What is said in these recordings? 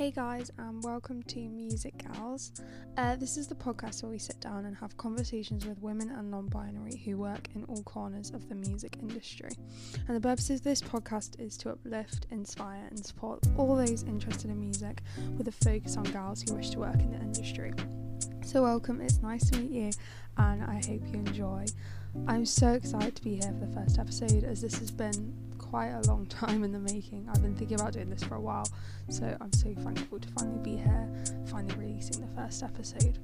Hey guys, and welcome to Music Gals. Uh, this is the podcast where we sit down and have conversations with women and non binary who work in all corners of the music industry. And the purpose of this podcast is to uplift, inspire, and support all those interested in music with a focus on gals who wish to work in the industry. So, welcome, it's nice to meet you, and I hope you enjoy. I'm so excited to be here for the first episode as this has been quite a long time in the making. I've been thinking about doing this for a while, so I'm so thankful to finally be here, finally releasing the first episode.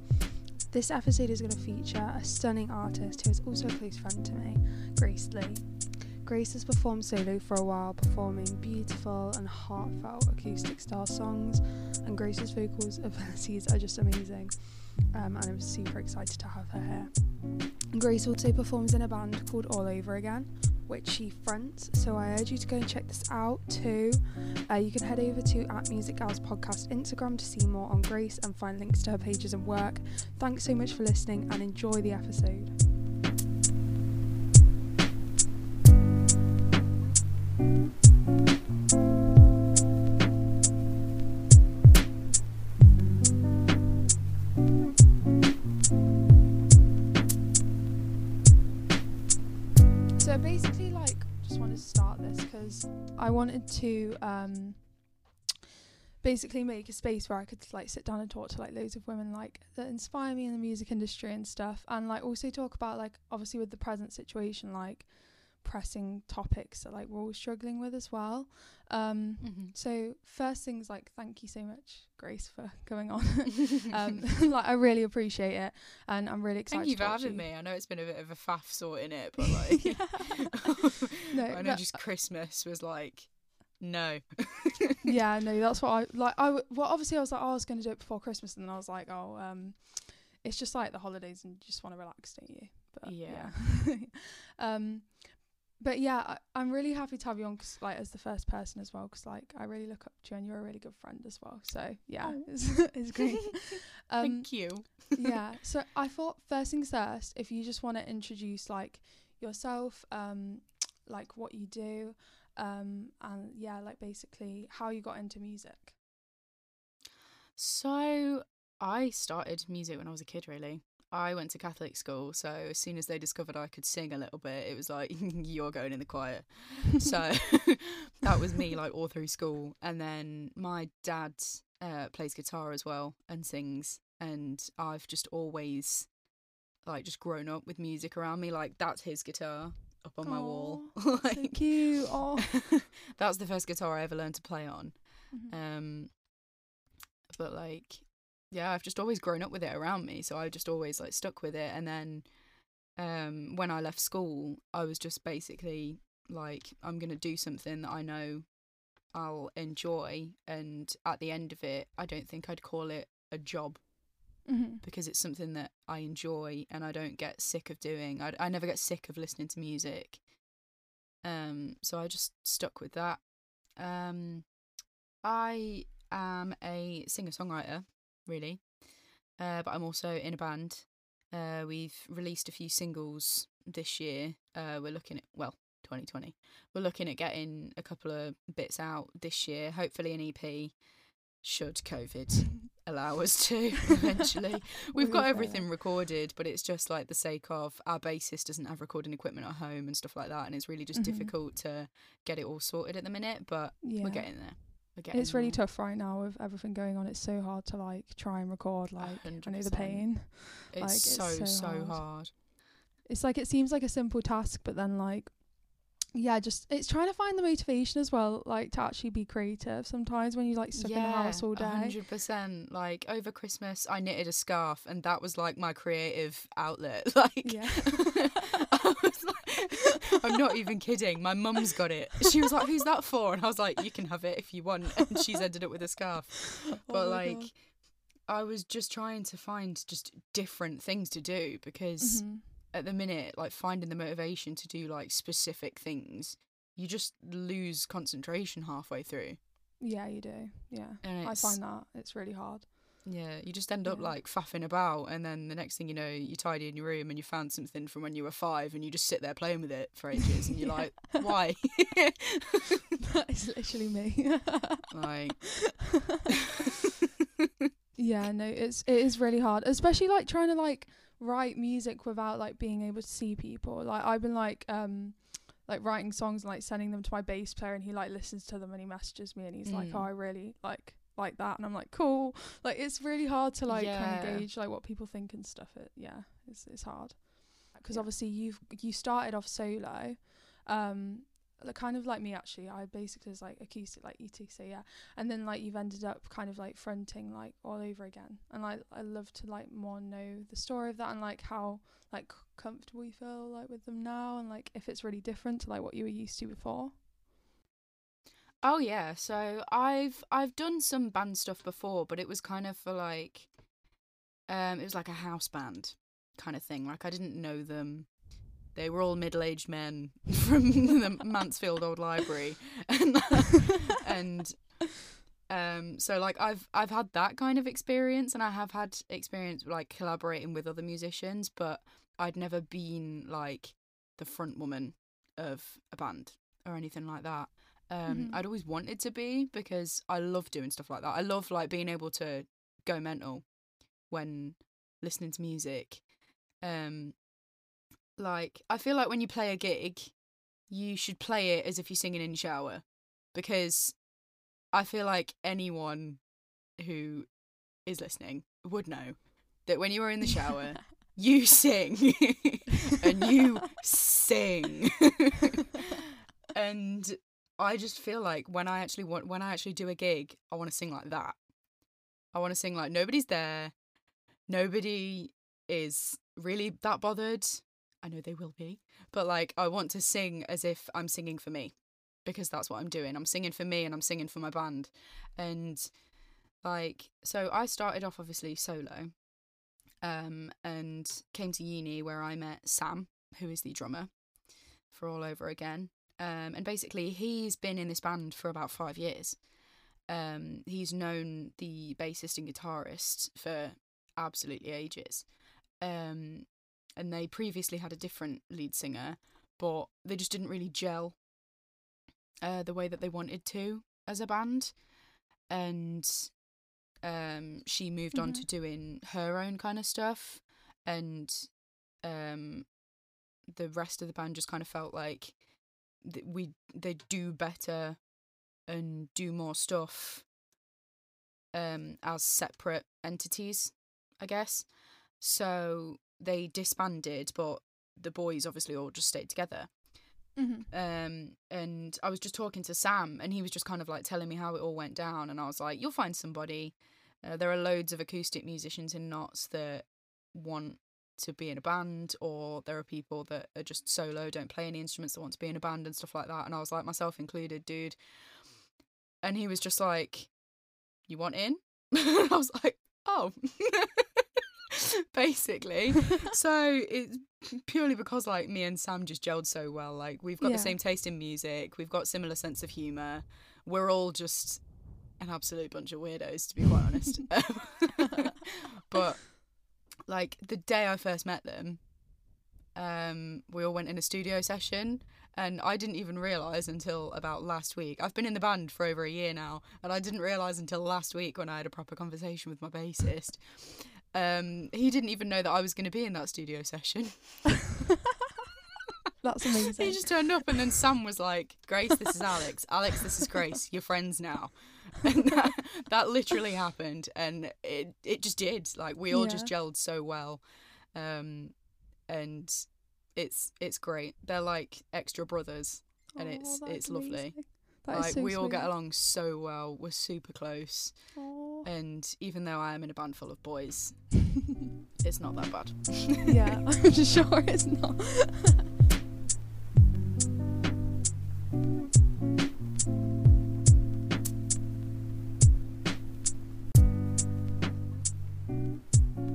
This episode is going to feature a stunning artist who is also a close friend to me, Grace Lee. Grace has performed solo for a while, performing beautiful and heartfelt acoustic style songs, and Grace's vocals abilities are just amazing. Um, and I'm super excited to have her here. Grace also performs in a band called All Over Again, which she fronts. So I urge you to go and check this out too. Uh, you can head over to at Music Podcast Instagram to see more on Grace and find links to her pages and work. Thanks so much for listening and enjoy the episode. So I wanted to um, basically make a space where I could like sit down and talk to like loads of women like that inspire me in the music industry and stuff, and like also talk about like obviously with the present situation, like pressing topics that like we're all struggling with as well. Um, Mm-hmm. so first things like thank you so much, Grace, for coming on. um, like I really appreciate it, and I'm really excited. Thank you for having you. me. I know it's been a bit of a faff sorting it, but like, No, I know just Christmas was like, no. yeah, no, that's what I like. I w- well, obviously, I was like, oh, I was going to do it before Christmas, and then I was like, oh, um, it's just like the holidays, and you just want to relax, don't you? But Yeah. yeah. um, but yeah, I, I'm really happy to have you on, 'cause, like, as the first person as well, because like I really look up to you, and you're a really good friend as well. So yeah, Oh. it's, it's great. Um, Thank you. yeah. So I thought first things first, if you just want to introduce like yourself, um, like what you do, um, and yeah, like basically how you got into music. So I started music when I was a kid, really. I went to Catholic school, so as soon as they discovered I could sing a little bit, it was like, you're going in the choir. so that was me like all through school and then my dad uh, plays guitar as well and sings and i've just always like just grown up with music around me like that's his guitar up on my wall Aw, so like cute. Oh. that's the first guitar i ever learned to play on Mhm. um but like yeah i've just always grown up with it around me so i just always like stuck with it and then um when i left school i was just basically like i'm going to do something that i know i'll enjoy and at the end of it i don't think i'd call it a job Mhm. because it's something that i enjoy and i don't get sick of doing. I, I never get sick of listening to music. Um so i just stuck with that. Um i am a singer songwriter really. Uh but i'm also in a band. Uh we've released a few singles this year. Uh we're looking at well 2020 we're looking at getting a couple of bits out this year. Hopefully an ep should covid allow us to eventually. We've got everything recorded but it's just like the sake of our bassist doesn't have recording equipment at home and stuff like that and it's really just Mhm. difficult to get it all sorted at the minute but Yeah. we're getting there It's really tough right now with everything going on. It's so hard to like try and record. Like I know the 100%. pain. it's, like, it's so so so hard. hard, It's like it seems like a simple task, but then like yeah, just it's trying to find the motivation as well, like to actually be creative. Sometimes when you like stuck in the house all day. hundred percent. Like over Christmas, I knitted a scarf, and that was like my creative outlet. Like, Yeah. I was like, I'm not even kidding. My mum's got it. She was like, "Who's that for?" And I was like, "You can have it if you want." And she's ended up with a scarf. But Oh like, God. I was just trying to find just different things to do because Mhm. At the minute, like finding the motivation to do like specific things, you just lose concentration halfway through. Yeah, you do. Yeah. I find that it's really hard. Yeah, you just end up Yeah. like faffing about, and then the next thing you know, you tidy in your room and you found something from when you were five, and you just sit there playing with it for ages, and you're Yeah. like, why? that is literally me. like, Yeah, no, it's it is really hard, especially like trying to like write music without like being able to see people. Like I've been like um like writing songs and like sending them to my bass player and he like listens to them and he messages me and he's like, Mm. "Oh, I really like like that." And I'm like, "Cool." Like it's really hard to like kind of gauge like what people think and stuff. It yeah, it's it's hard. Cuz Yeah. obviously you've you started off solo. Um like, kind of like me actually. I basically was like acoustic like ETC, yeah and then like you've ended up kind of like fronting like all over again and like i love to like more know the story of that and like how like comfortable you feel like with them now and like if it's really different to like what you were used to before Oh yeah, so I've I've done some band stuff before, but it was kind of for like um it was like a house band kind of thing. Like I didn't know them. They were all middle-aged men from the Mansfield Old Library. And and um so like I've I've had that kind of experience and I have had experience like collaborating with other musicians, but I'd never been like the front woman of a band or anything like that. Um, Mhm. I'd always wanted to be because I love doing stuff like that. I love like being able to go mental when listening to music. Um, like I feel like when you play a gig, you should play it as if you're singing in shower because I feel like anyone who is listening would know that when you are in the shower, you sing and you sing. and I just feel like when I actually want when I actually do a gig, I want to sing like that. I want to sing like nobody's there. Nobody is really that bothered. I know they will be, but like I want to sing as if I'm singing for me because that's what I'm doing. I'm singing for me and I'm singing for my band. And like so I started off obviously solo. Um and came to uni where I met Sam, who is the drummer for All Over Again. Um and basically he's been in this band for about 5 years. Um he's known the bassist and guitarist for absolutely ages. Um and they previously had a different lead singer, but they just didn't really gel uh, the way that they wanted to as a band. And um, she moved on Mhm. to doing her own kind of stuff, and um, the rest of the band just kind of felt like th- we they do better and do more stuff um, as separate entities, I guess. So they disbanded, but the boys obviously all just stayed together. hmm Um, and I was just talking to Sam, and he was just kind of like telling me how it all went down. And I was like, "You'll find somebody. Uh, there are loads of acoustic musicians in Notts that want to be in a band, or there are people that are just solo, don't play any instruments, that want to be in a band and stuff like that." And I was like, myself included, dude. And he was just like, "You want in?" I was like, "Oh." Basically, so it's purely because like me and Sam just gelled so well. Like we've got Yeah. the same taste in music, we've got similar sense of humor. We're all just an absolute bunch of weirdos, to be quite honest. but like the day I first met them, um, we all went in a studio session. And I didn't even realise until about last week. I've been in the band for over a year now, and I didn't realise until last week when I had a proper conversation with my bassist. Um, he didn't even know that I was going to be in that studio session. That's amazing. He just turned up, and then Sam was like, "Grace, this is Alex. Alex, this is Grace. You're friends now." And that, that literally happened, and it it just did. Like we all just gelled so well, um, and it's it's great. They're like extra brothers, and Aw, it's it's lovely. amazing. Is like so we all get along so well. We're super close, Aw. and even though I am in a band full of boys, it's not that bad. yeah, I'm sure it's not.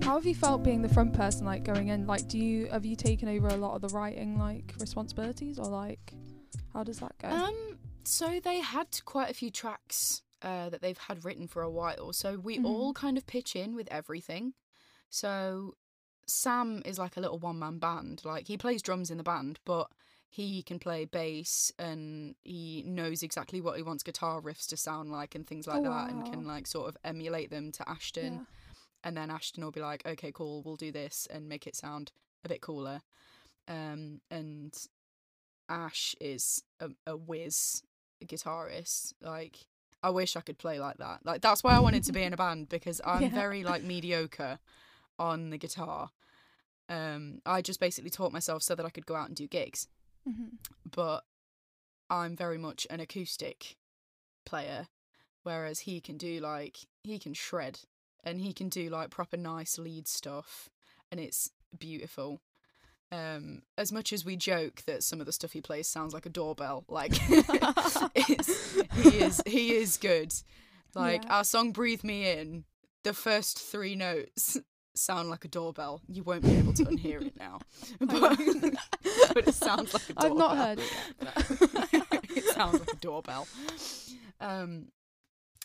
How have you felt being the front person, like going in? Like, do you have you taken over a lot of the writing, like responsibilities, or like, how does that go? Um, so they had quite a few tracks uh, that they've had written for a while. So we Mhm. all kind of pitch in with everything. So Sam is like a little one man band. Like he plays drums in the band, but he can play bass and he knows exactly what he wants guitar riffs to sound like and things like Oh, that and can like sort of emulate them to Ashton. and then Ashton will be like, "Okay, cool, we'll do this and make it sound a bit cooler." Um, and Ash is a, a whiz guitarist. Like, I wish I could play like that. Like, that's why I wanted to be in a band because I'm Yeah. very like mediocre on the guitar. Um, I just basically taught myself so that I could go out and do gigs, Mhm. but I'm very much an acoustic player, whereas he can do like he can shred and he can do like proper nice lead stuff, and it's beautiful. Um, as much as we joke that some of the stuff he plays sounds like a doorbell, like it's, he is he is good. Like Yeah. our song "Breathe Me In," the first three notes sound like a doorbell. You won't be able to unhear it now, but, but it sounds like a doorbell. I've not heard it yet. but- it sounds like a doorbell. Um,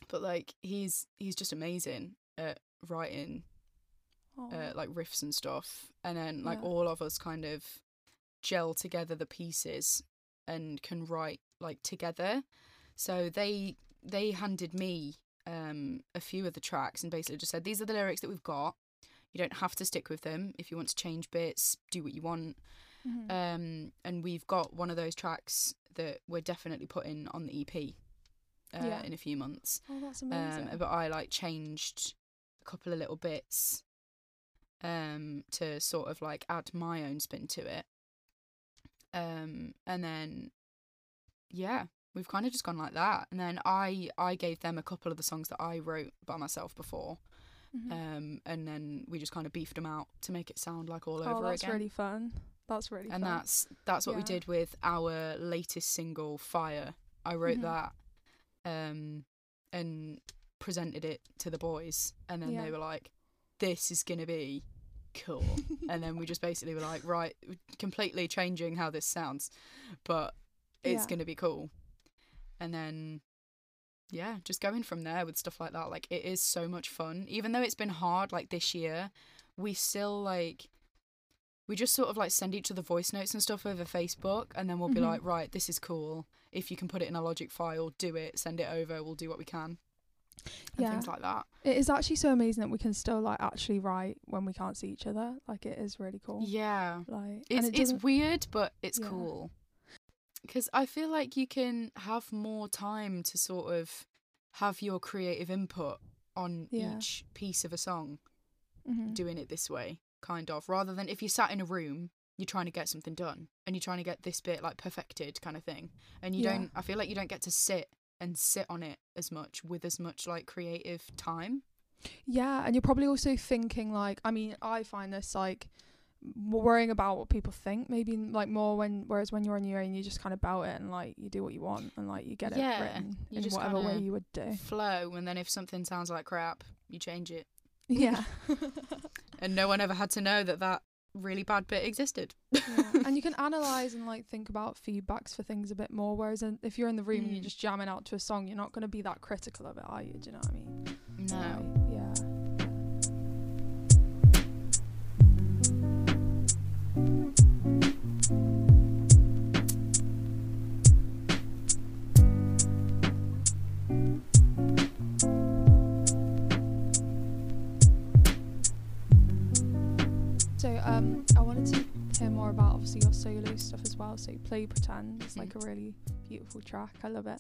but like he's he's just amazing at writing. Uh, like riffs and stuff, and then like Yeah. all of us kind of gel together the pieces and can write like together. So they they handed me um a few of the tracks and basically just said these are the lyrics that we've got. You don't have to stick with them. If you want to change bits, do what you want. Mhm. Um, and we've got one of those tracks that we're definitely putting on the EP uh, Yeah. in a few months. oh, that's amazing. Um, but I like changed a couple of little bits um to sort of like add my own spin to it. Um, and then yeah, we've kind of just gone like that. And then I I gave them a couple of the songs that I wrote by myself before. Mhm. Um, and then we just kind of beefed them out to make it sound like all oh, over that's again really fun. That's really fun. and fun. that's that's what we did with our latest single fire i wrote Mhm. that um and presented it to the boys and then Yeah. they were like this is gonna be cool and then we just basically were like right completely changing how this sounds but it's Yeah. gonna be cool and then yeah just going from there with stuff like that like it is so much fun even though it's been hard like this year we still like we just sort of like send each other voice notes and stuff over Facebook, and then we'll be Mhm. like, right, this is cool. If you can put it in a Logic file, do it, send it over. We'll do what we can, and Yeah. things like that. It is actually so amazing that we can still like actually write when we can't see each other. Like it is really cool. Yeah, Like it's it it's weird, but it's Yeah. cool. Because I feel like you can have more time to sort of have your creative input on Yeah. each piece of a song, Mhm. doing it this way, kind of, rather than if you sat in a room. You're trying to get something done, and you're trying to get this bit like perfected, kind of thing. And you Yeah. don't. I feel like you don't get to sit and sit on it as much with as much like creative time. Yeah, and you're probably also thinking like I mean, I find this like worrying about what people think maybe like more when whereas when you're on your own you just kind of bout it and like you do what you want and like you get Yeah, it written you in whatever way you would do. Flow, and then if something sounds like crap, you change it. Yeah. And no one ever had to know that that really bad bit existed. yeah. And you can analyze and like think about feedbacks for things a bit more whereas in, if you're in the room and you're Mm. just jamming out to a song you're not going to be that critical of it are you do you know what I mean? No. Yeah. Um, I wanted to hear more about obviously your solo stuff as well. So play pretend is like a really beautiful track. I love it.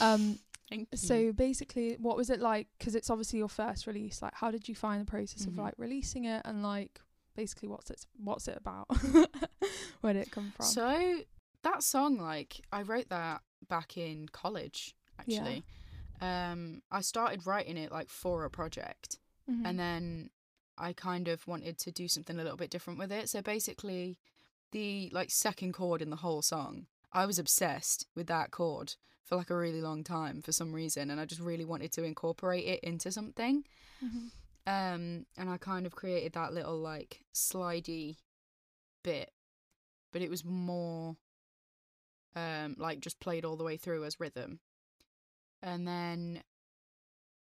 Um, so basically, what was it like? Because it's obviously your first release. Like, how did you find the process Mhm. of like releasing it, and like basically what's it what's it about? Where did it come from? So that song, like, I wrote that back in college, Yeah. actually. Um, I started writing it like for a project, Mhm. and then I kind of wanted to do something a little bit different with it. So basically, the like second chord in the whole song, I was obsessed with that chord for like a really long time for some reason, and I just really wanted to incorporate it into something. Mhm. Um, and I kind of created that little like slidey bit, but it was more um like just played all the way through as rhythm. And then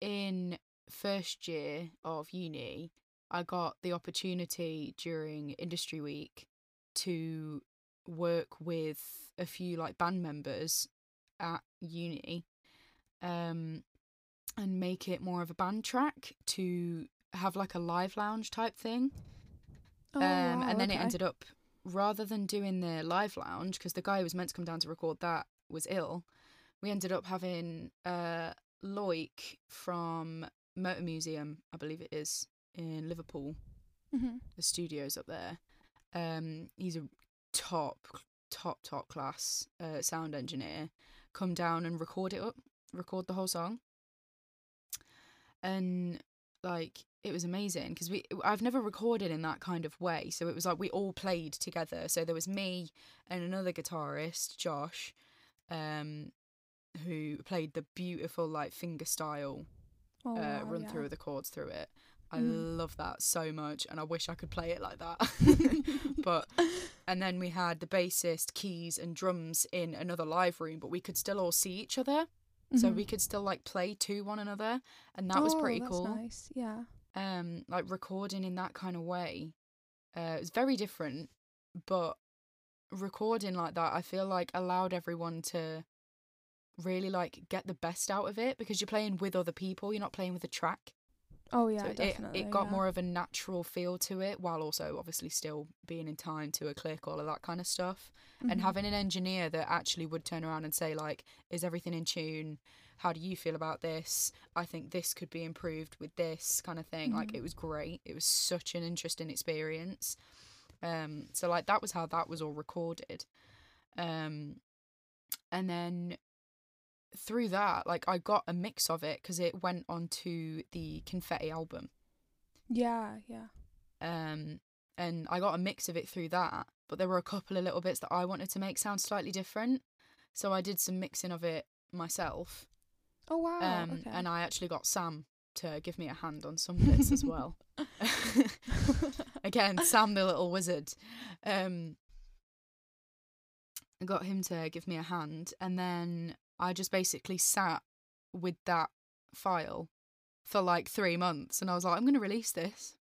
in first year of uni, I got the opportunity during industry week to work with a few like band members at uni um and make it more of a band track to have like a live lounge type thing. Oh, um, wow, and then it ended up rather than doing the live lounge because the guy who was meant to come down to record that was ill. We ended up having uh, Loic from Motor Museum, I believe it is in Liverpool, Mhm. the studios up there. Um, he's a top, top, top class uh, sound engineer. Come down and record it up, record the whole song, and like it was amazing because we I've never recorded in that kind of way. So it was like we all played together. So there was me and another guitarist, Josh, um, who played the beautiful like finger style Oh, uh, wow, run yeah. through of the chords through it. I Mhm. love that so much, and I wish I could play it like that. but and then we had the bassist, keys, and drums in another live room, but we could still all see each other, so Mhm. we could still like play to one another, and that was Oh, pretty cool. Nice. Yeah. Um, like recording in that kind of way, uh, it was very different, but recording like that, I feel like allowed everyone to really like get the best out of it because you're playing with other people, you're not playing with a track. Oh yeah, so it, definitely. it got yeah. more of a natural feel to it while also obviously still being in time to a click all of that kind of stuff and Mhm. having an engineer that actually would turn around and say like is everything in tune how do you feel about this i think this could be improved with this kind of thing like Mhm. it was great it was such an interesting experience um so like that was how that was all recorded um and then through that like i got a mix of it because it went onto the confetti album Yeah, yeah. um and I got a mix of it through that but there were a couple of little bits that I wanted to make sound slightly different so I did some mixing of it myself Oh wow. um okay. and I actually got Sam to give me a hand on some bits as well again Sam the little wizard um I got him to give me a hand and then I just basically sat with that file for like 3 months and I was like I'm going to release this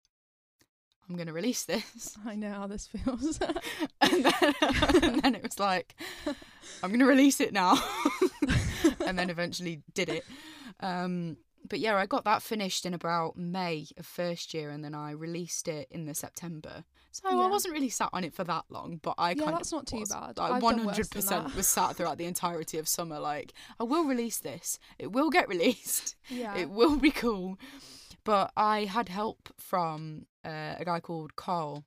I'm going to release this I know how this feels. and then, and then it was like, I'm going to release it now. and then eventually did it. Um, but yeah, I got that finished in about May of first year, and then I released it in the September. So I wasn't really sat on it for that long, but I Yeah, kind that's of not too was. bad. Like I've one hundred percent was sat throughout the entirety of summer. Like I will release this. It will get released. yeah. It will be cool. But I had help from uh, a guy called Carl,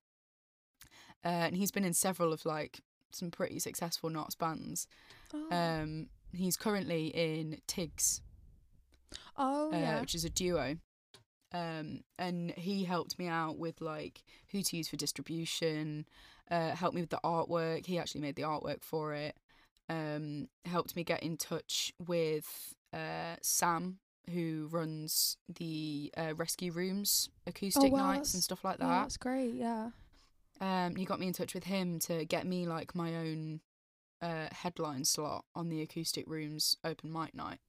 uh, and he's been in several of like some pretty successful Notts bands. oh. Um, he's currently in Tigs, oh uh, yeah. which is a duo. Um, and he helped me out with like who to use for distribution, uh, helped me with the artwork. He actually made the artwork for it. Um, helped me get in touch with uh, Sam, who runs the uh, rescue rooms, acoustic Oh, wow, nights, and stuff like yeah, that. that's great. Yeah. Um, he got me in touch with him to get me like my own uh, headline slot on the acoustic rooms open mic night.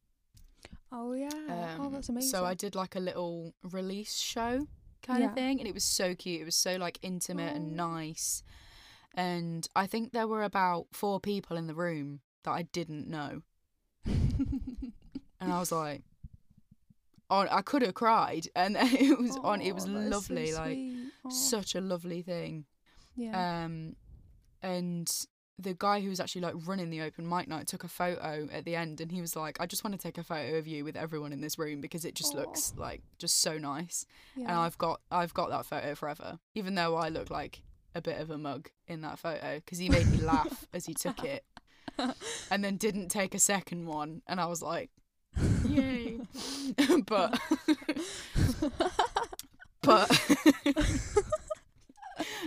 Oh yeah. oh, Um, that's amazing. So I did like a little release show kind Yeah. of thing, and it was so cute. It was so like intimate and Oh. nice. And I think there were about four people in the room that I didn't know, and I was like, "Oh, I could have cried," and it was on. It was Oh, is so lovely, like. Oh, such a lovely thing. yeah. Um, and the guy who was actually like running the open mic night took a photo at the end, and he was like, "I just want to take a photo of you with everyone in this room because it just Aw. looks like just so nice." yeah. And I've got I've got that photo forever, even though I look like a bit of a mug in that photo because he made me laugh as he took it, and then didn't take a second one, and I was like, "Yay!" but but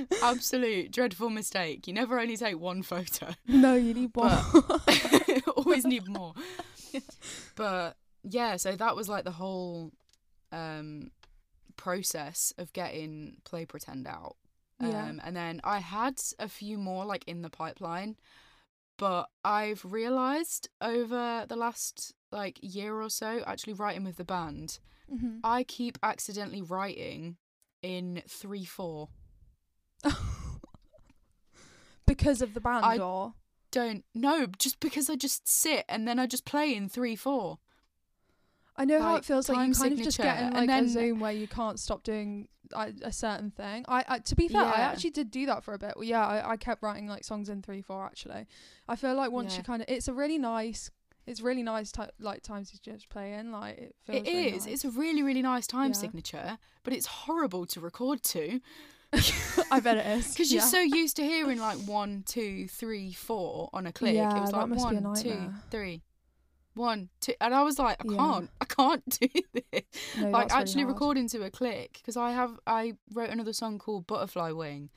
absolute dreadful mistake. You never only take one photo. no, you need more. Always need more. But yeah, so that was like the whole um process of getting play pretend out. Yeah. Um and then I had a few more like in the pipeline, but I've realized over the last like year or so actually writing with the band, hmm I keep accidentally writing in 3/4. because of the band, I- or Don't no, just because I just sit and then I just play in 3/4. I know how it feels like you kind of just get in like a zone where you can't stop doing a, a certain thing. I, I to be fair, I actually did do that for a bit. Well, yeah, I, I kept writing like songs in three four. Actually, I feel like once Yeah. you kind of, it's a really nice, it's really nice ty- like times to just play in. Like it feels. It really is. nice. It's a really, really nice time Yeah. signature, but it's horrible to record to. I bet it is Because you're so used to hearing like one, two, three, four on a click. Yeah, it was like must be a one, two, three, one, two, and I was like, I Yeah. can't, I can't do this. No, like really actually hard. recording to a click because I have I wrote another song called Butterfly Wing,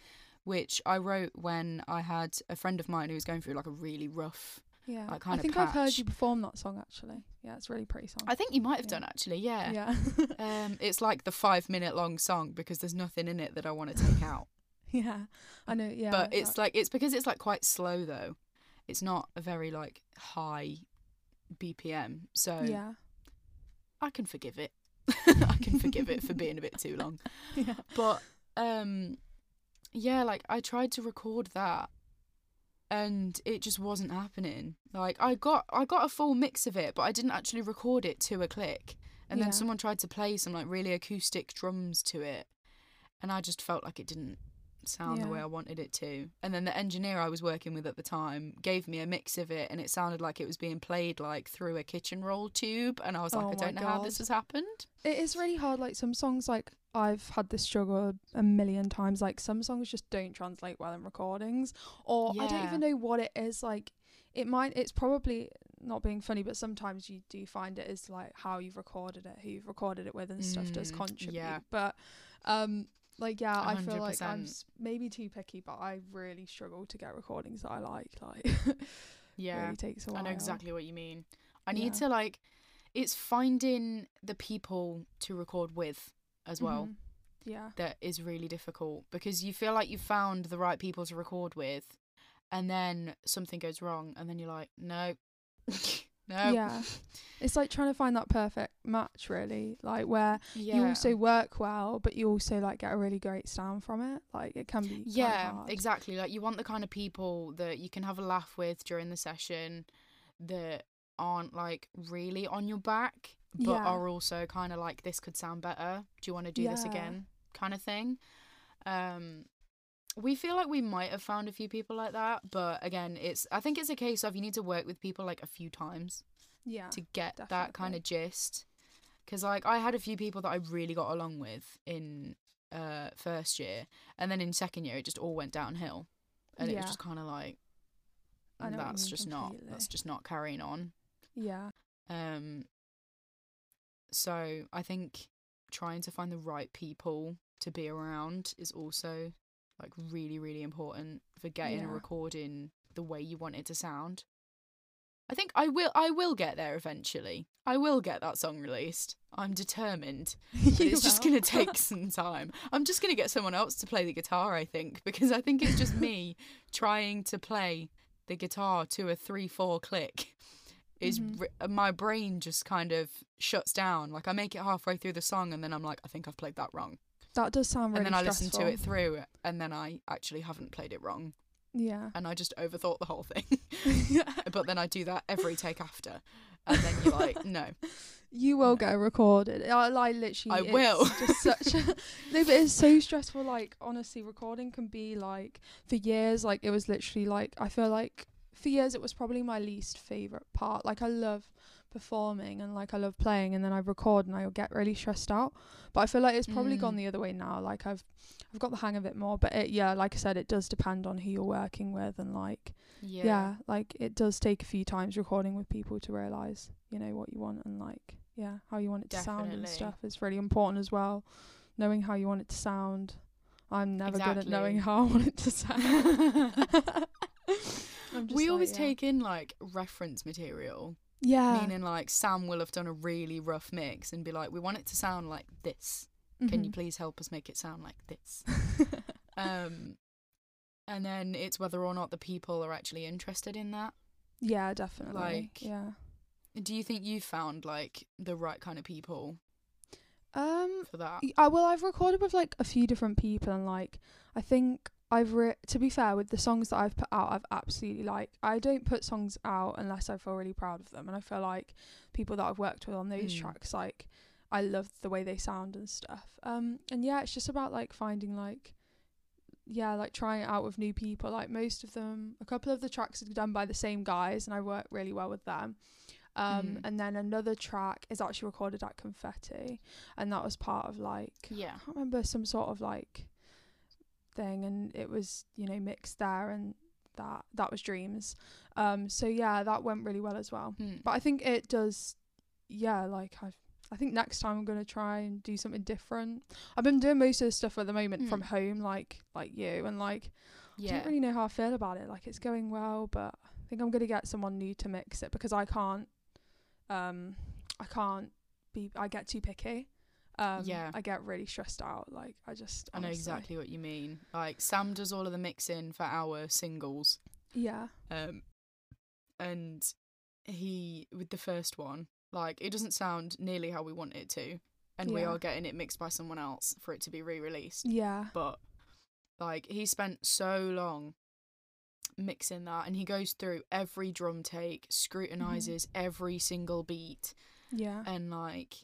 which I wrote when I had a friend of mine who was going through like a really rough. Yeah, like, I kind of think I've heard you perform that song actually. Yeah, it's a really pretty song. I think you might have Yeah. done actually, yeah. yeah, Um, it's like the five minute long song because there's nothing in it that I want to take out. yeah, I know. Yeah, but it's that- like it's because it's like quite slow though. It's not a very like high BPM, so yeah, I can forgive it. I can forgive it for being a bit too long. yeah, But um yeah, like I tried to record that and it just wasn't happening. Like I got I got a full mix of it, but I didn't actually record it to a click. And Yeah. then someone tried to play some like really acoustic drums to it. And I just felt like it didn't sound the way I wanted it to. And then the engineer I was working with at the time gave me a mix of it and it sounded like it was being played like through a kitchen roll tube and I was oh like Oh I don't know how this has happened. It is really hard. Like some songs, like I've had this struggle a million times. Like some songs just don't translate well in recordings, or I don't even know what it is. Like it might. It's probably not being funny, but sometimes you do find it is like how you've recorded it, who you've recorded it with, and stuff does Mm, contribute. yeah. But um, like yeah, I feel like I'm maybe too picky, but I really struggle to get recordings that I like. Like Yeah. really takes a while. I know exactly what you mean. I need Yeah. to like it's finding the people to record with as well Mhm. Yeah. that is really difficult because you feel like you've found the right people to record with and then something goes wrong and then you're like, no. no. Yeah. It's like trying to find that perfect match, really. Like where Yeah. you also work well, but you also like get a really great sound from it. Like it can be. Yeah, exactly. Like you want the kind of people that you can have a laugh with during the session that aren't like really on your back, but Yeah. are also kind of like this could sound better. Do you want to do this again? Kind of thing. Um we feel like we might have found a few people like that, but again, it's I think it's a case of you need to work with people like a few times Yeah. to get that kind of gist. Because like I had a few people that I really got along with in uh first year, and then in second year it just all went downhill, and it was just kind of like I know what you that's just not that's just not carrying on. Yeah. Um. So I think trying to find the right people to be around is also like really really important for getting a Yeah. recording the way you want it to sound. I think I will I will get there eventually. I will get that song released. I'm determined. It's just going to take some time. I'm just going to get someone else to play the guitar, I think, because I think it's just me trying to play the guitar to a 3-4 click. Is Mhm. r- uh, my brain just kind of shuts down. Like I make it halfway through the song and then I'm like I think I've played that wrong. that does sound really and then I listen to it through and then I actually haven't played it wrong Yeah. and I just overthought the whole thing. yeah. but then I do that every take after. And then you're like, no. You will No. get recorded. I like literally. I it's will. Just such. A, no, but it's so stressful. Like honestly, recording can be like for years. Like it was literally like I feel like for years it was probably my least favorite part. Like I love performing and like I love playing, and then I record and I get really stressed out. But I feel like it's probably Mm. gone the other way now. Like I've I've got the hang of it more. But it, yeah, like I said, it does depend on who you're working with and like Yeah. yeah. like it does take a few times recording with people to realize you know what you want and like yeah how you want it to sound and stuff is really important as well knowing how you want it to sound i'm never good at knowing how i want it to sound we like, always yeah. take in like reference material, yeah meaning like Sam will have done a really rough mix and be like, "We want it to sound like this. Can you Mhm. please help us make it sound like this?" um, and then it's whether or not the people are actually interested in that. yeah definitely Like, yeah Do you think you found like the right kind of people um for that? Y- Uh, well, I've recorded with like a few different people, and like I think I've re- to be fair with the songs that I've put out, I've absolutely like I don't put songs out unless I feel really proud of them, and I feel like people that I've worked with on those Mm. tracks, like I love the way they sound and stuff. Um, and yeah, it's just about like finding like yeah, like trying it out with new people. Like most of them, a couple of the tracks are done by the same guys, and I work really well with them. Um, Mm. and then another track is actually recorded at Confetti, and that was part of like Yeah. I can't remember some sort of like thing, and it was you know mixed there, and that that was Dreams. Um, so yeah, that went really well as well. Mm. But I think it does, yeah. Like I, I think next time I'm gonna try and do something different. I've been doing most of the stuff at the moment from Mm. home, like like you, and like I yeah. don't really know how I feel about it. Like it's going well, but I think I'm gonna get someone new to mix it because I can't. Um, I can't be. I get too picky. Um, Yeah. I get really stressed out. Like I just. I know exactly what you mean. Like Sam does all of the mixing for our singles. Yeah. Um and he with the first one, like it doesn't sound nearly how we want it to. And we are getting it mixed by someone else for it to be re released. Yeah. But like he spent so long mixing that and he goes through every drum take, scrutinizes every single beat Yeah. and like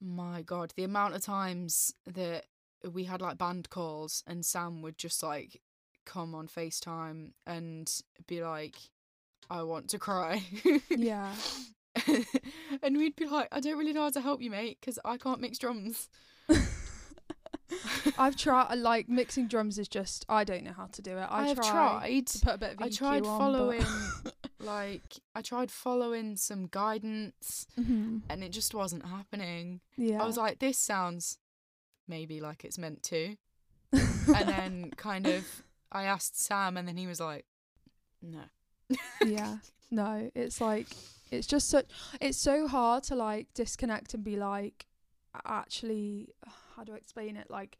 my god the amount of times that we had like band calls and sam would just like come on facetime and be like i want to cry yeah. and we'd be like i don't really know how to help you mate because i can't mix drums I've tried. Like mixing drums is just. I don't know how to do it. I, i have tried to put a bit of i EQ tried on, following like i tried following some guidance Mhm. and it just wasn't happening Yeah. i was like this sounds maybe like it's meant to and then kind of I asked Sam, and then he was like, "No." yeah. No, it's like it's just such. It's so hard to like disconnect and be like, actually, how do I explain it? Like,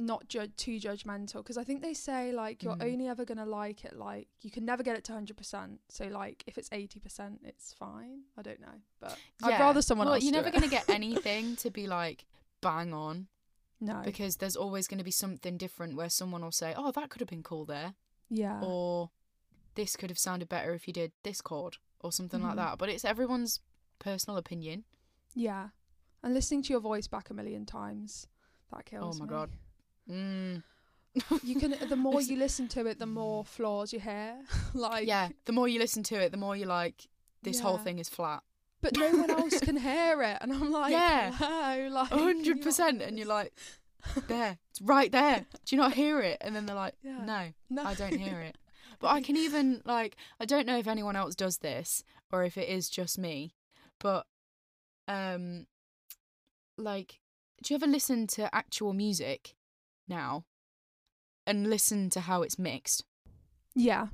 not too judgmental because I think they say like you're Mhm. only ever gonna like it like you can never get it to hundred percent. So like if it's eighty percent, it's fine. I don't know, but I'd rather someone well, else. You're never it. gonna get anything to be like bang on no. because there's always going to be something different where someone will say, "Oh, that could have been cool there," yeah. or "This could have sounded better if you did this chord," or something Mhm. like that. But it's everyone's personal opinion. Yeah. And listening to your voice back a million times, that kills me. Oh my me. God. Mm. You can the more you listen to it, the more flaws you hear. like yeah, the more you listen to it, the more you're like, "This whole thing is flat." But no one else can hear it and I'm like Yeah. hello, like A hundred percent and you're like, "There, it's right there." Do you not hear it? And then they're like, Yeah. "No." no. I don't hear it. But I can even like I don't know if anyone else does this or if it is just me, but um like do you ever listen to actual music now and listen to how it's mixed? Yeah.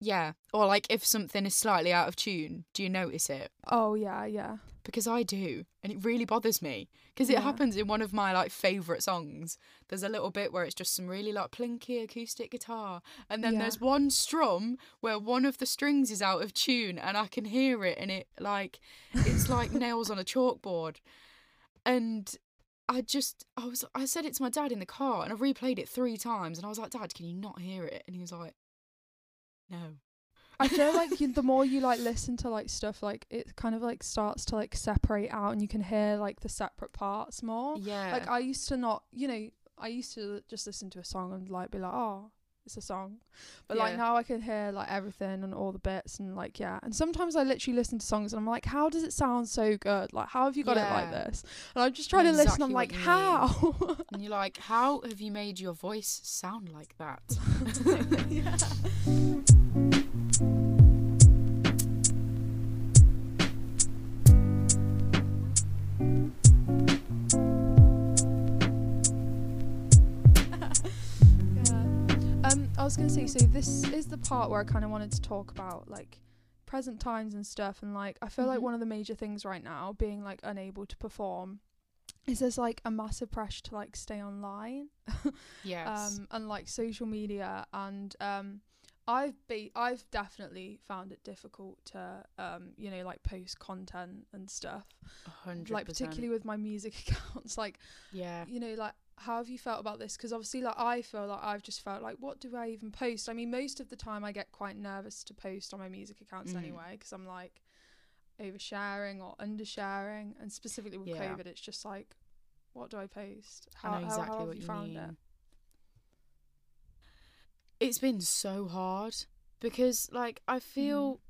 Yeah. Or like if something is slightly out of tune, do you notice it? Oh yeah, yeah. Because I do, and it really bothers me because it Yeah. happens in one of my like favorite songs. There's a little bit where it's just some really like plinky acoustic guitar, and then Yeah. there's one strum where one of the strings is out of tune, and I can hear it, and it like it's like nails on a chalkboard, and. I just, I was, I said it to my dad in the car, and I replayed it three times, and I was like, "Dad, can you not hear it?" And he was like, "No." I feel like you, the more you like listen to like stuff, like it kind of like starts to like separate out, and you can hear like the separate parts more. Yeah, Like I used to not, you know, I used to just listen to a song and like be like, oh, it's a song, but like now I can hear like everything and all the bits and like yeah. And sometimes I literally listen to songs and I'm like, how does it sound so good? Like how have you got it like this? And I'm just trying to listen. I'm like, how? And you're like, how have you made your voice sound like that? Yeah. Was gonna say, so this is the part where I kind of wanted to talk about like present times and stuff, and like I feel like Mhm. one of the major things right now, being like unable to perform, is there's like a massive pressure to like stay online, Yes. um, and like social media, and um, I've be I've definitely found it difficult to um, you know, like post content and stuff, A hundred like particularly with my music accounts, like Yeah. you know, like how have you felt about this? Because obviously, like I feel like I've just felt like, what do I even post? I mean, most of the time I get quite nervous to post on my music accounts Mm. anyway, because I'm like oversharing or undersharing, and specifically with Yeah. COVID, it's just like, what do I post? I know exactly how have what you you found mean. it? It's been so hard because like I Mm. feel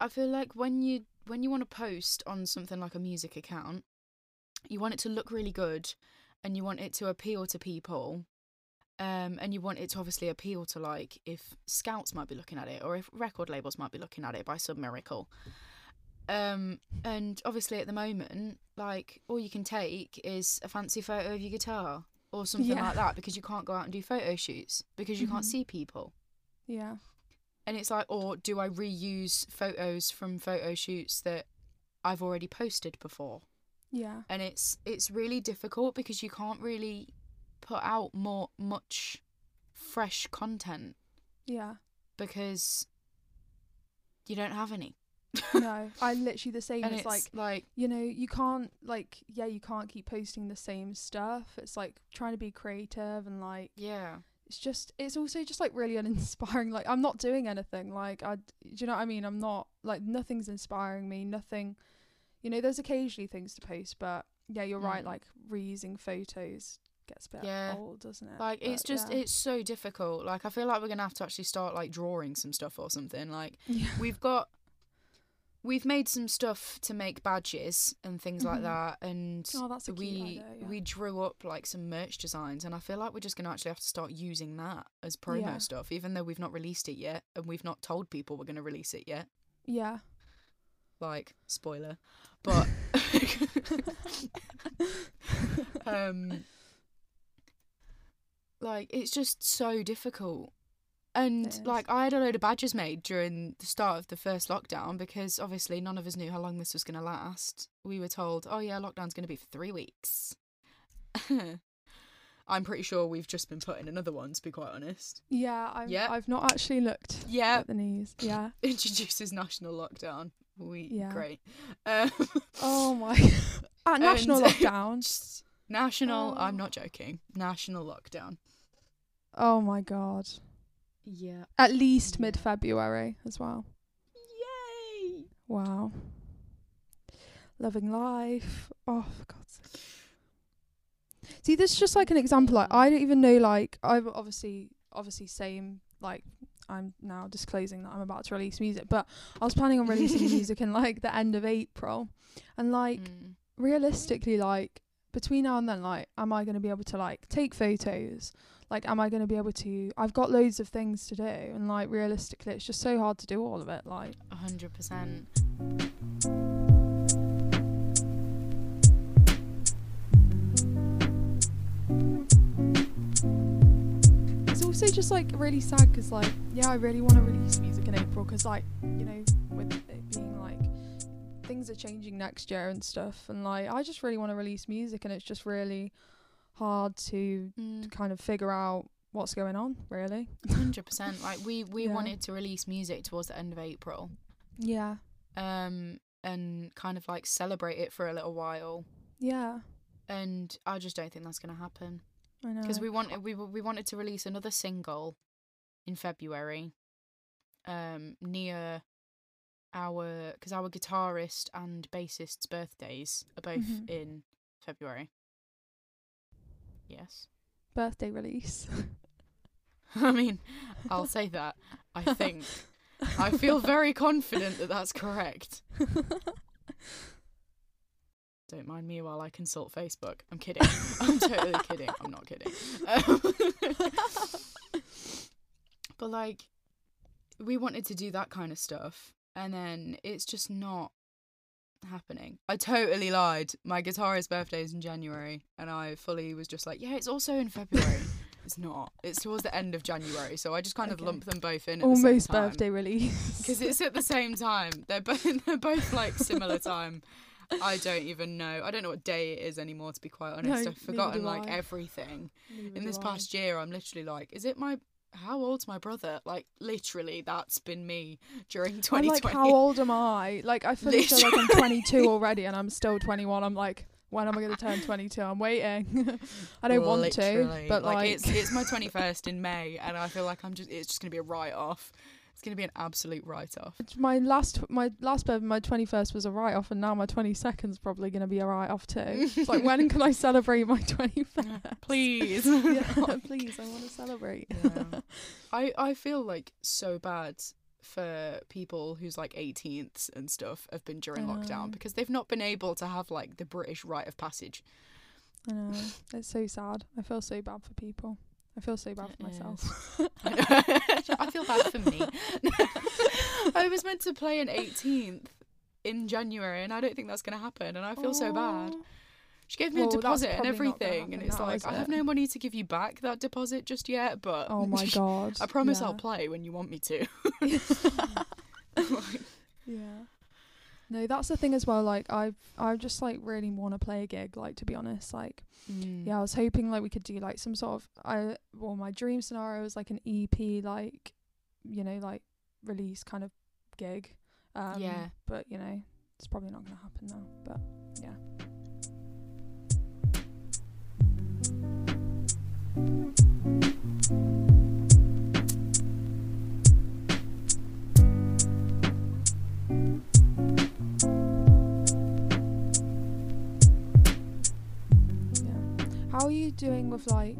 I feel like when you when you want to post on something like a music account, you want it to look really good and you want it to appeal to people. Um, and you want it to obviously appeal to like if scouts might be looking at it or if record labels might be looking at it by some miracle. Um, and obviously at the moment, like all you can take is a fancy photo of your guitar or something Yeah. like that because you can't go out and do photo shoots because you can't Mhm. see people. Yeah. And it's like, or do I reuse photos from photo shoots that I've already posted before? Yeah. And it's it's really difficult because you can't really put out more much fresh content Yeah. because you don't have any. no, I literally the same. and it's it's like like you know, you can't like yeah, you can't keep posting the same stuff. It's like trying to be creative and like yeah. it's just it's also just like really uninspiring. Like I'm not doing anything. Like I, do you know what I mean? I'm not like nothing's inspiring me. Nothing, you know. There's occasionally things to post, but yeah, you're right. Mm. Like reusing photos gets a bit Yeah. old, doesn't it? Like it's just yeah. it's so difficult. Like I feel like we're gonna have to actually start like drawing some stuff or something. Like yeah. we've got we've made some stuff to make badges and things like Mhm. that and Oh, we idea, yeah. we drew up like some merch designs and I feel like we're just gonna actually have to start using that as promo Yeah. stuff, even though we've not released it yet and we've not told people we're gonna release it yet. yeah. Like spoiler. But um like it's just so difficult and like i had a load of badges made during the start of the first lockdown because obviously none of us knew how long this was going to last we were told oh yeah lockdown's going to be for three weeks i'm pretty sure we've just been put in another one to be quite honest Yeah, I've, Yeah. I've not actually looked yeah at the news. Yeah. introduces national lockdown we Yeah. great um, Oh my. At national And- lockdown. national i'm Oh. not joking national lockdown Oh my god. yeah At least Yeah. mid February as well. Yay! Wow. Loving life. Oh, for God's sake. See, this is just like an example. Like, I don't even know. Like, I've obviously, obviously, same. Like, I'm now disclosing that I'm about to release music, but I was planning on releasing music in like the end of April, and like Mm. realistically, like between now and then, like, am I going to be able to like take photos? Like, am I going to be able to? I've got loads of things to do, and like realistically, it's just so hard to do all of it. Like, A hundred percent. Also just like really sad because like yeah, I really want to release music in April because like you know with it being like things are changing next year and stuff, and like I just really want to release music, and it's just really hard to Mm. kind of figure out what's going on. Really. Hundred percent. Like we we Yeah. wanted to release music towards the end of April, Yeah. um, and kind of like celebrate it for a little while. Yeah. And I just don't think that's gonna happen I know. because we wanted we we wanted to release another single in February, um, near our because our guitarist and bassist's birthdays are both Mhm. in February. Yes. birthday release. I mean, I'll say that. I think. I feel very confident that that's correct. Don't mind me while I consult Facebook. I'm kidding. I'm totally kidding. I'm not kidding. Um, but like, we wanted to do that kind of stuff, and then it's just not happening. I totally lied. My guitarist's birthday is in January, and I fully was just like, yeah, it's also in February. it's not. It's towards the end of January, so I just kind of Okay. lump them both in. Almost birthday release. because it's at the same time. They're both they're both like similar time. I don't even know. I don't know what day it is anymore. To be quite honest, No, I've forgotten like I. everything. Neither In this I. past year, I'm literally like, is it my how old's my brother? Like literally, that's been me during I'm 2020. like, how old am I? Like, I feel like I'm 22 already, and I'm still 21. I'm like, when am I going to turn 22? I'm waiting. I don't want to, Literally. but like, it's it's my 21st in May, and I feel like I'm just it's just gonna be a write off. It's gonna be an absolute write off. my last my last birthday, my 21st was a write off, and now my 22nd is probably going to be a write off too. It's like when can I celebrate my 21st? Please. yeah, please, I want to celebrate. Yeah. I I feel like so bad for people whose like 18ths and stuff have been during know. lockdown because they've not been able to have like the British rite of passage. I know. It's so sad. I feel so bad for people. I feel so bad It for myself. I feel bad for me. I was meant to play an 18th in January, and I don't think that's going to happen, and I feel so bad. She gave me Well, a deposit and probably not gonna everything, and it's now, like I have it? no money to give you back that deposit just yet, but Oh my god. I promise yeah. I'll play when you want me to. Yeah. No, that's the thing as well. Like I've I just like really want to play a gig. Like to be honest, like Mm. yeah, I was hoping like we could do like some sort of I. Well, my dream scenario is like an EP, like you know, like release kind of gig. Um, Yeah. But you know, it's probably not gonna happen now. But yeah. Yeah. How are you doing with like,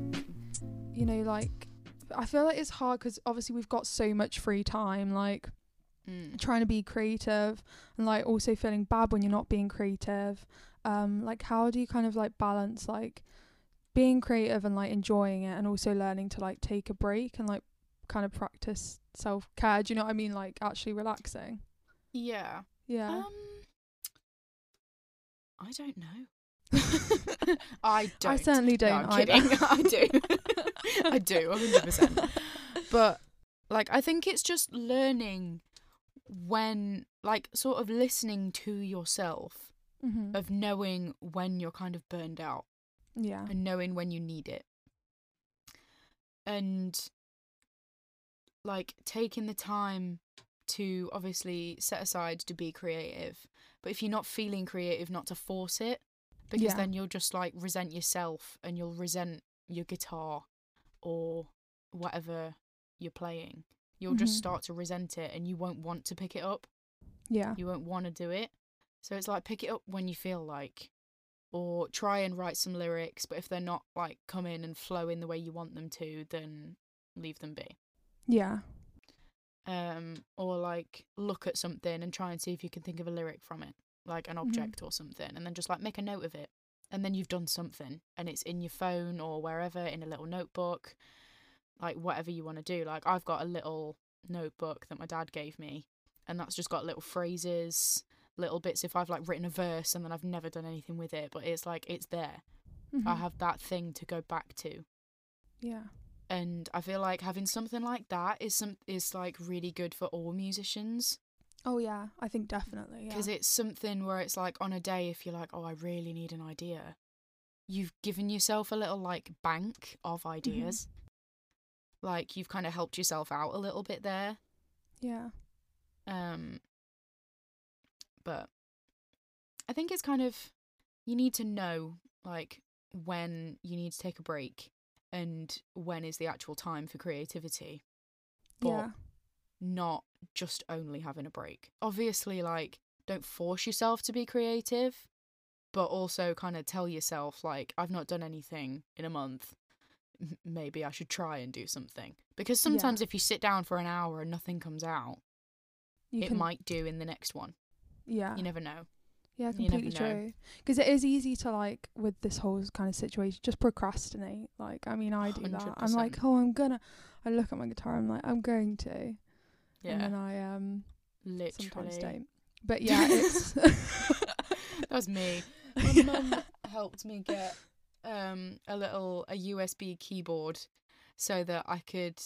you know, like, I feel like it's hard because obviously we've got so much free time, like Mm. trying to be creative and like also feeling bad when you're not being creative. Um, like how do you kind of like balance like being creative and like enjoying it and also learning to like take a break and like kind of practice self care? Do you know what I mean? Like actually relaxing. Yeah. Yeah. Um. I don't know. I don't. I certainly don't. I'm kidding. I do. I do. hundred percent. But like, I think it's just learning when, like, sort of listening to yourself Mhm. of knowing when you're kind of burned out Yeah. and knowing when you need it. And like taking the time to obviously set aside to be creative. But if you're not feeling creative, not to force it. Because Yeah. then you'll just like resent yourself and you'll resent your guitar or whatever you're playing. You'll just Mhm. start to resent it and you won't want to pick it up Yeah. you won't want to do it. So it's like pick it up when you feel like, or try and write some lyrics. But if they're not like coming and flowing the way you want them to, then leave them be. Yeah. Um, or like look at something and try and see if you can think of a lyric from it, like an object or something, and then just like make a note of it. And then you've done something, and it's in your phone or wherever in a little notebook, like whatever you want to do. Like I've got a little notebook that my dad gave me, and that's just got little phrases, little bits. If I've like written a verse and then I've never done anything with it, but it's like it's there. I Mhm. have that thing to go back to Yeah. and I feel like having something like that is some is like really good for all musicians Oh yeah. I think definitely. Yeah. because it's something where it's like on a day if you're like oh I really need an idea you've given yourself a little like bank of ideas like you've kind of helped yourself out a little bit there yeah. um but I think it's kind of you need to know like when you need to take a break and when is the actual time for creativity but Yeah. not just only having a break. Obviously, like, don't force yourself to be creative, but also kind of tell yourself, like, I've not done anything in a month. M- Maybe I should try and do something. Because Yeah. sometimes if you sit down for an hour and nothing comes out, You it can, might do in the next one. Yeah. You never know. Yeah, completely true. Because it is easy to like with this whole kind of situation, just procrastinate. Like, I mean, I do that. I'm like, oh, I'm gonna. I look at my guitar. I'm like, I'm going to, and Yeah. then I um Literally. sometimes don't. But yeah, it's that was me. My mum helped me get um a little a USB keyboard so that I could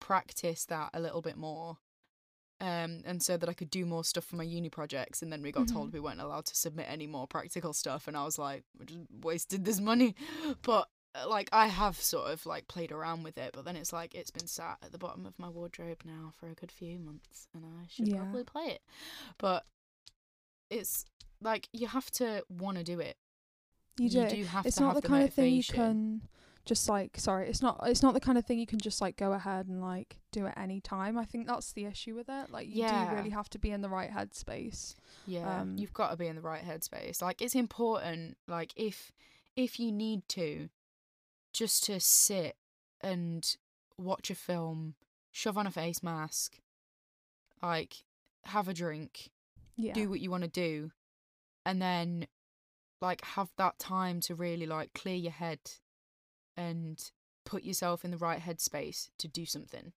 practice that a little bit more. Um, and so that I could do more stuff for my uni projects, and then we got told Mhm. we weren't allowed to submit any more practical stuff, and I was like, we just wasted this money. But like, I have sort of like played around with it, but then it's like it's been sat at the bottom of my wardrobe now for a good few months, and I should Yeah. probably play it. But it's like you have to want to do it You do. have it's to not have the, kind of thing you can just like sorry it's not it's not the kind of thing you can just like go ahead and like do at any time i think that's the issue with it like you Yeah. do really have to be in the right headspace Yeah, Um, you've got to be in the right headspace. Like it's important. Like if if you need to, just to sit and watch a film, shove on a face mask, like have a drink, yeah do what you want to do, and then like have that time to really like clear your head and put yourself in the right headspace to do something.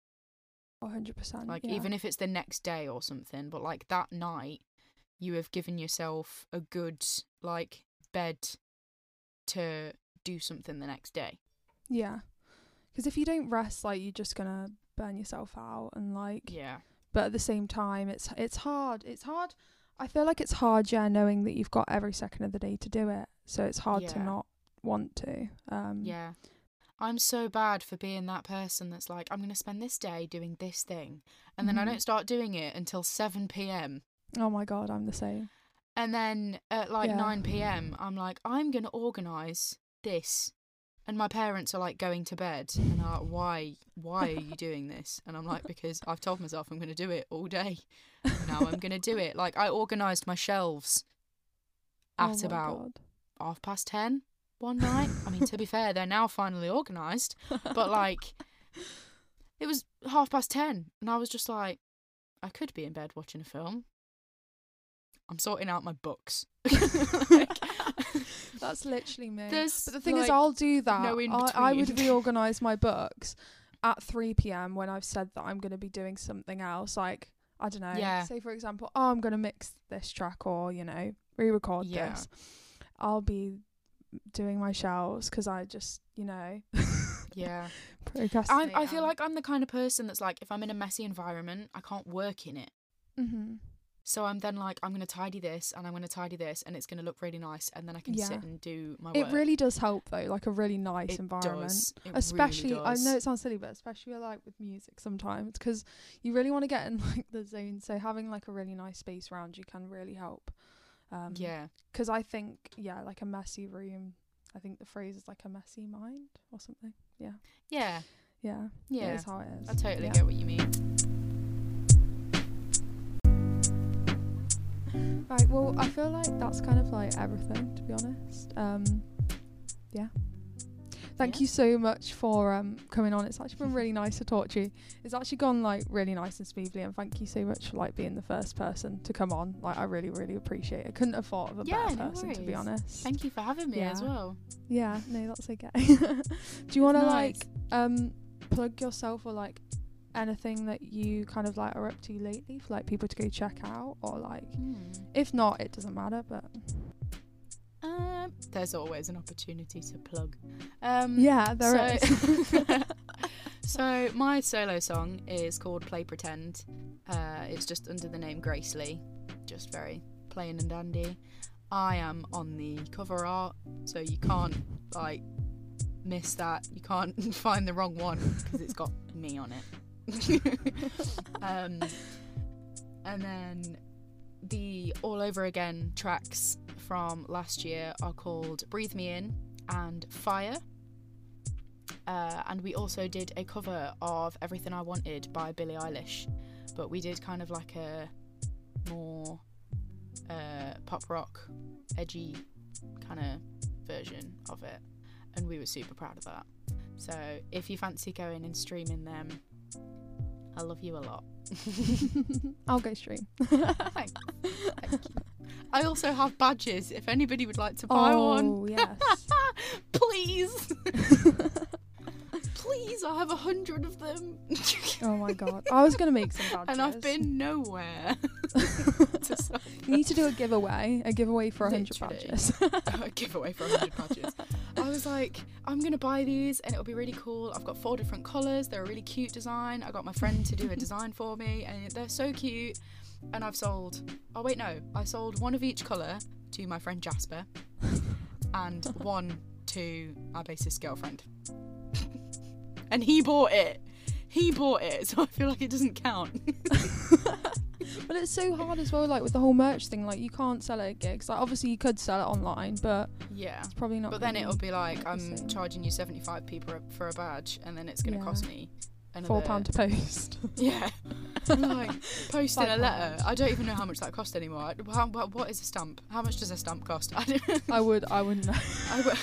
100% Like yeah. even if it's the next day or something, but like that night, you have given yourself a good like bed to do something the next day. Yeah because if you don't rest like you're just gonna burn yourself out and like Yeah. but at the same time it's it's hard it's hard i feel like it's hard yeah knowing that you've got every second of the day to do it so it's hard to not want to um Yeah. I'm so bad for being that person that's like, I'm going to spend this day doing this thing. And then I Mhm. don't start doing it until 7 p.m. oh my god i'm the same And then at like Yeah. 9 p.m., I'm like, I'm going to organise this. And my parents are like going to bed and are like, why, why are you doing this? And I'm like, because I've told myself I'm going to do it all day. Now I'm going to do it. Like I organised my shelves Oh at my about God. half past 10 one night. I mean, to be fair, they're now finally organised. But like, it was half past 10 and I was just like, I could be in bed watching a film. I'm sorting out my books. Like, That's literally me. There's, But the thing is, I'll do that. no in I, I would reorganize my books at 3 p.m. when I've said that I'm going to be doing something else. Like, I don't know. Yeah. Say, for example, oh, I'm going to mix this track or, you know, re record Yeah. this. I'll be doing my shelves because I just, you know, Yeah. procrastinate. I I feel like I'm the kind of person that's like if I'm in a messy environment, I can't work in it. Mm hmm So I'm then like I'm going to tidy this and I'm going to tidy this and it's going to look really nice and then I can Yeah. sit and do my It really does help, though, like a really nice It environment. especially really I know it sounds silly, but especially like with music sometimes because you really want to get in like the zone. So having like a really nice space around you can really help. Um, Yeah. Because I think yeah, like a messy room. I think the phrase is like a messy mind or something. Yeah. Yeah. Yeah. Yeah. That's how it is. I totally Yeah. get what you mean. Right. Well, I feel like that's kind of like everything, to be honest. Um, yeah. Thank Yeah. you so much for um coming on. It's actually been really nice to talk to you. It's actually gone like really nice and smoothly, and thank you so much for like being the first person to come on. Like, I really, really appreciate it. Couldn't have thought of a Yeah, better no person, to be honest. Thank you for having me as well. Yeah. No, that's okay. Do you want to nice. like um plug yourself or like anything that you kind of like are up to lately for like people to go check out or like Hmm. if not, it doesn't matter. But Um, there's always an opportunity to plug. Um, yeah, there is. so, so my solo song is called Play Pretend. Uh, it's just under the name Grace Lee, just very plain and dandy. I am on the cover art, so you can't like miss that. You can't find the wrong one because it's got me on it. um, and then the All Over Again tracks from last year are called Breathe Me In and Fire. Uh, and we also did a cover of Everything I Wanted by Billie Eilish, but we did kind of like a more uh, pop rock, edgy kind of version of it, and we were super proud of that. So if you fancy going and streaming them, I love you a lot. I'll go stream. Thanks. Thank you. I also have badges if anybody would like to buy oh, one. oh yes. Please. Please, I have a hundred of them. oh my god. I was gonna make some badges. and I've been nowhere. You need to do a giveaway. A giveaway for a hundred badges. a giveaway for a 100 badges. I was like, I'm gonna buy these and it'll be really cool. I've got four different colours. They're a really cute design. I got my friend to do a design for me, and they're so cute. And I've sold. Oh wait, no, I sold one of each colour to my friend Jasper, and one to our bassist girlfriend. And he bought it. He bought it, so I feel like it doesn't count. but it's so hard as well, like with the whole merch thing. Like you can't sell it at gigs. Like obviously you could sell it online, but Yeah. it's probably not. But then it'll be like I'm charging you 75 p for a badge, and then it's going to Yeah. cost me another four pound to post. Yeah. I'm like posting a letter. pounds. I don't even know how much that cost anymore. How, what- is a stamp? How much does a stamp cost? I don't. I would, I wouldn't know. I, w-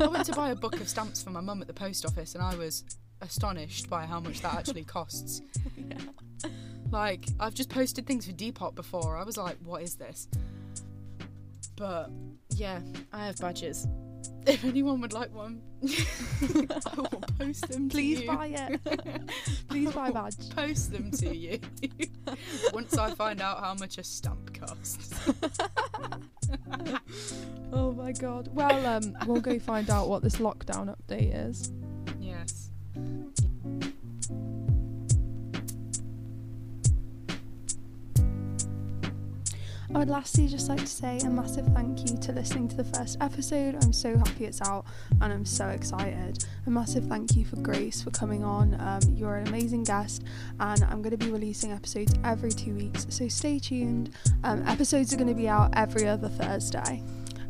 I went to buy a book of stamps for my mum at the post office, and I was astonished by how much that actually costs. Like I've just posted things for Depop before. I was like, what is this? But yeah, I have badges. If anyone would like one, I will post them. to Please you. buy it. Please buy a badge. Post them to you once I find out how much a stamp costs. Oh my god. Well, um, we'll go find out what this lockdown update is. Yes. I would lastly just like to say a massive thank you to listening to the first episode. I'm so happy it's out and I'm so excited. A massive thank you for Grace for coming on. Um, you're an amazing guest, and I'm going to be releasing episodes every two weeks, so stay tuned. Um, episodes are going to be out every other Thursday.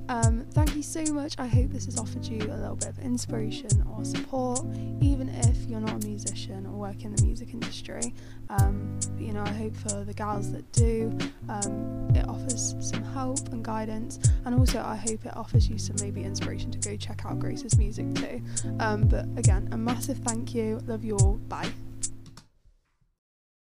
Um, thank you so much. I hope this has offered you a little bit of inspiration or support, even if you're not a musician or work in the music industry. Um, you know, I hope for the gals that do, um, it offers some help and guidance, and also I hope it offers you some maybe inspiration to go check out Grace's music too. Um, but again, a massive thank you. Love you all. Bye.